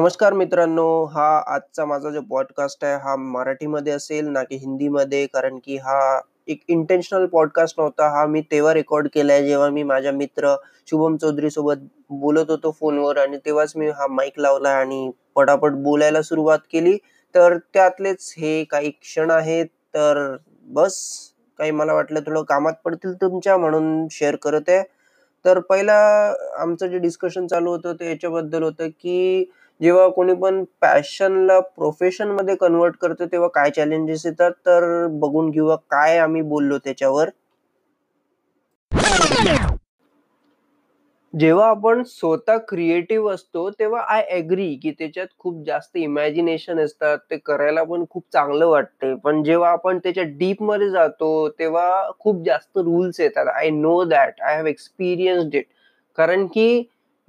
नमस्कार मित्रांनो, हा आजचा माझा जो पॉडकास्ट आहे, हा मराठीमध्ये असेल ना की हिंदीमध्ये. कारण की हा एक इंटेन्शनल पॉडकास्ट नव्हता. हा मी तेव्हा रेकॉर्ड केला आहे जेव्हा मी माझ्या मित्र शुभम चौधरी सोबत बोलत होतो फोनवर आणि तेव्हाच मी हा माईक लावला आणि पटापट बोलायला सुरुवात केली. तर त्यातलेच हे काही क्षण आहेत. तर बस काही मला वाटलं थोडं कामात पडतील तुमच्या म्हणून शेअर करत आहे. तर पहिला आमचं जे डिस्कशन चालू होतं ते याच्याबद्दल होतं की जेव्हा कोणी पण पॅशनला प्रोफेशनमध्ये कन्व्हर्ट करतो तेव्हा काय चॅलेंजेस येतात तर बघून घेऊया काय आम्ही बोललो त्याच्यावर. जेव्हा आपण स्वतः क्रिएटिव्ह असतो तेव्हा आय एग्री की त्याच्यात खूप जास्त इमॅजिनेशन असतात. ते करायला पण खूप चांगलं वाटते. पण जेव्हा आपण त्याच्या डीपमध्ये जातो तेव्हा खूप जास्त रूल्स येतात. I know that. I have experienced it. कारण की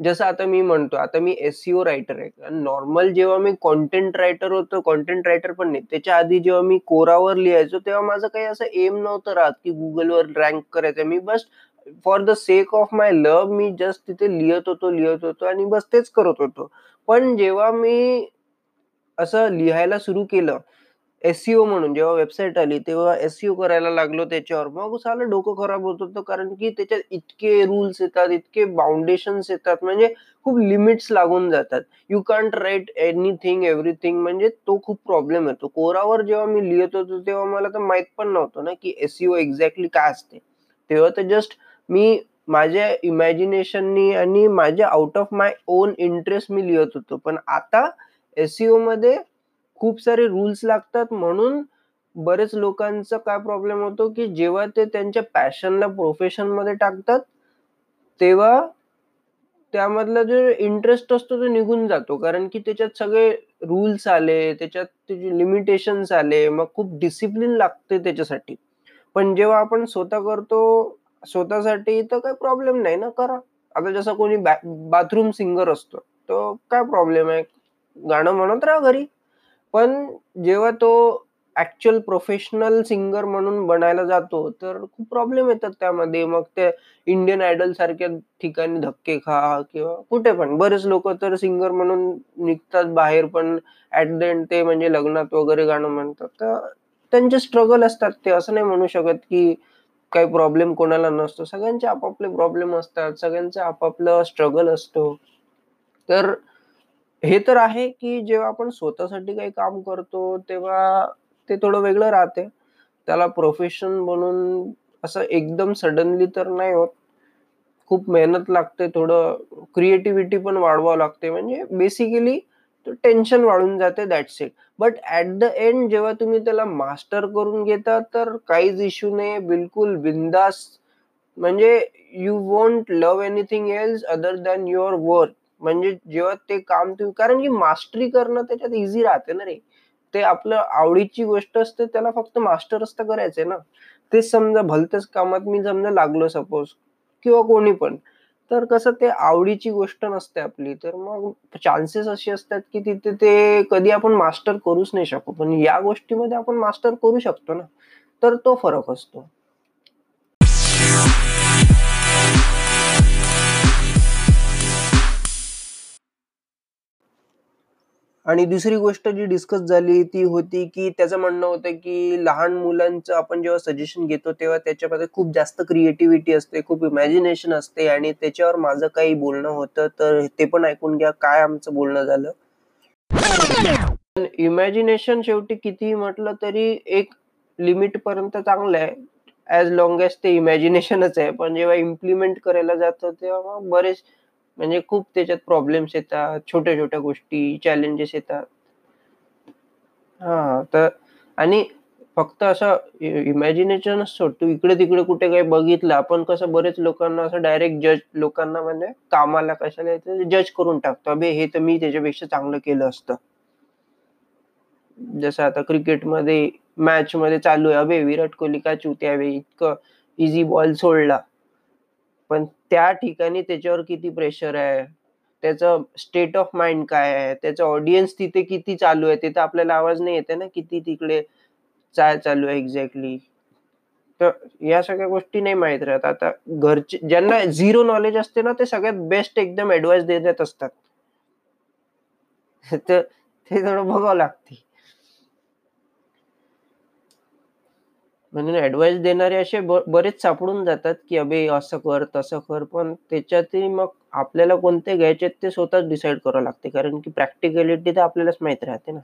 जसं आता मी म्हणतो, आता मी एससीओ रायटर आहे. नॉर्मल जेव्हा मी कॉन्टेंट रायटर होतो, कॉन्टेंट रायटर पण नाही. त्याच्या आधी जेव्हा मी कोरावर लिहायचो, तेव्हा माझं काही असं एम नव्हतं राहत की गुगलवर रँक करायचं. मी बस for the sake of my love me just तिथे लिहत होतो, लिहत होतो आणि बस तेच करत होतो. पण जेव्हा मी असं लिहायला सुरू केलं, एस ओ म्हणून जेव्हा वेबसाईट आली, तेव्हा एस ओ करायला लागलो त्याच्यावर. मग साला डोकं खराब होत होतं. कारण की त्याच्यात इतके रूल्स येतात, इतके बाउंडेशन्स येतात, म्हणजे खूप लिमिट्स लागून जातात. You can't write anything, everything म्हणजे तो खूप प्रॉब्लेम येतो. कोरावर जेव्हा मी लिहित होतो, तेव्हा मला तर माहीत पण नव्हतं ना की एस ओ एक्झॅक्टली काय असते. तेव्हा तर जस्ट मी माझ्या इमॅजिनेशननी आणि माझ्या out of my own interest मी लिहित होतो. पण आता एससीओ मध्ये खूप सारे रूल्स लागतात. म्हणून बरेच लोकांचा काय प्रॉब्लेम होतो की जेव्हा ते त्यांच्या पॅशनला प्रोफेशनमध्ये टाकतात, तेव्हा त्यामधला जो इंटरेस्ट असतो तो निघून जातो. कारण की त्याच्यात सगळे रूल्स आले, त्याच्यात त्याचे लिमिटेशन्स आले. मग खूप डिसिप्लिन लागते त्याच्यासाठी. पण जेव्हा आपण स्वतः करतो, स्वतःसाठी तर काही प्रॉब्लेम नाही ना, करा. आता जसं कोणी बॅ बाथरूम सिंगर असतो, तो काय प्रॉब्लेम आहे? गाणं म्हणत राहा घरी. पण जेव्हा तो ॲक्चुअल प्रोफेशनल सिंगर म्हणून बनायला जातो, तर खूप प्रॉब्लेम येतात त्यामध्ये. मग ते इंडियन आयडल सारख्या ठिकाणी धक्के खा किंवा कुठे पण. बरेच लोकं तर सिंगर म्हणून निघतात बाहेर, पण ॲट द एंड ते म्हणजे लग्नात वगैरे गाणं म्हणतात. तर त्यांचे स्ट्रगल असतात ते. असं नाही म्हणू शकत की काही प्रॉब्लेम कोणाला नसतो. सगळ्यांचे आपापले प्रॉब्लेम असतात. सगळ्यांचं आपापलं स्ट्रगल असतो. तर हे तर आहे की जेव्हा आपण स्वतःसाठी काही काम करतो, तेव्हा ते थोडं वेगळं राहते. त्याला प्रोफेशन म्हणून असं एकदम सडनली तर नाही होत. खूप मेहनत लागते. थोडं क्रिएटिव्हिटी पण वाढवावं लागते. म्हणजे बेसिकली टेन्शन वाढून जाते, that's it. But at the end जेव्हा तुम्ही त्याला मास्टर करून घेता, तर काहीच इश्यू नाही. बिलकुल बिंदास म्हणजे you won't love anything else other than your work. म्हणजे जेव्हा ते काम तुम्ही कारण की मास्टरी करणं त्याच्यात इझी राहते ना रे. ते आपलं आवडीची गोष्ट असते, त्याला फक्त मास्टरच तर करायचंय ना. तेच समजा भलत्याच कामात मी समजा लागलो सपोज किंवा कोणी पण. तर कसं ते आवडीची गोष्ट नसते आपली. तर मग चान्सेस असे असतात की तिथे ते कधी आपण मास्टर करूच नाही शकू. पण या गोष्टीमध्ये आपण मास्टर करू शकतो ना. तर तो फरक असतो. आणि दुसरी गोष्ट जी डिस्कस झाली ती होती की त्याचं म्हणणं होतं की लहान मुलांचं आपण जेव्हा सजेशन घेतो, तेव्हा त्याच्यामध्ये खूप जास्त क्रिएटिव्हिटी असते, खूप इमॅजिनेशन असते आणि त्याच्यावर माझं काही बोलणं होतं. तर ते पण ऐकून घ्या, काय आमचं बोलणं झालं. इमॅजिनेशन शेवटी किती म्हटलं तरी एक लिमिटपर्यंत चांगलं आहे. ॲज लॉंग ॲज ते इमॅजिनेशनच आहे. पण जेव्हा इम्प्लिमेंट करायला जातं, तेव्हा मग बरेच म्हणजे खूप त्याच्यात प्रॉब्लेम्स येतात. छोट्या-छोट्या गोष्टी, चॅलेंजेस येतात. हा तर आणि फक्त असं इमॅजिनेशन असतो तू इकडे-तिकडे कुठे काही बघितलं, आपण कसं बरेच लोकांना असं डायरेक्ट जज लोकांना म्हणजे कामाला कशाला यायचं जज करून टाकतो. अबे हे तर मी त्याच्यापेक्षा चांगलं केलं असतं. जसं आता क्रिकेटमध्ये मॅच मध्ये चालू आहे. अबे विराट कोहली का चुत्या अभे इतकं इझी बॉल सोडला. पण त्या ठिकाणी त्याच्यावर किती प्रेशर आहे. त्याचं स्टेट ऑफ माइंड काय आहे. त्याचं ऑडियन्स तिथे किती चालू आहे. तिथे आपल्याला आवाज नाही येते ना, किती तिकडे काय चालू आहे एक्झॅक्टली. तर या सगळ्या गोष्टी नाही माहीत राहत. आता घरचे ज्यांना झिरो नॉलेज असते ना, ते सगळ्यात बेस्ट एकदम ऍडवाइस देत असतात. तर ते थोडं बघावं लागते. म्हणून ॲडवाईस देणारे असे ब बरेच सापडून जातात, की "अबे असं कर, तसं कर." पण त्याच्यातही मग आपल्याला कोणते घ्यायचे ते स्वतःच डिसाईड करावं लागते. कारण की प्रॅक्टिकॅलिटी तर आपल्यालाच माहीत राहते ना.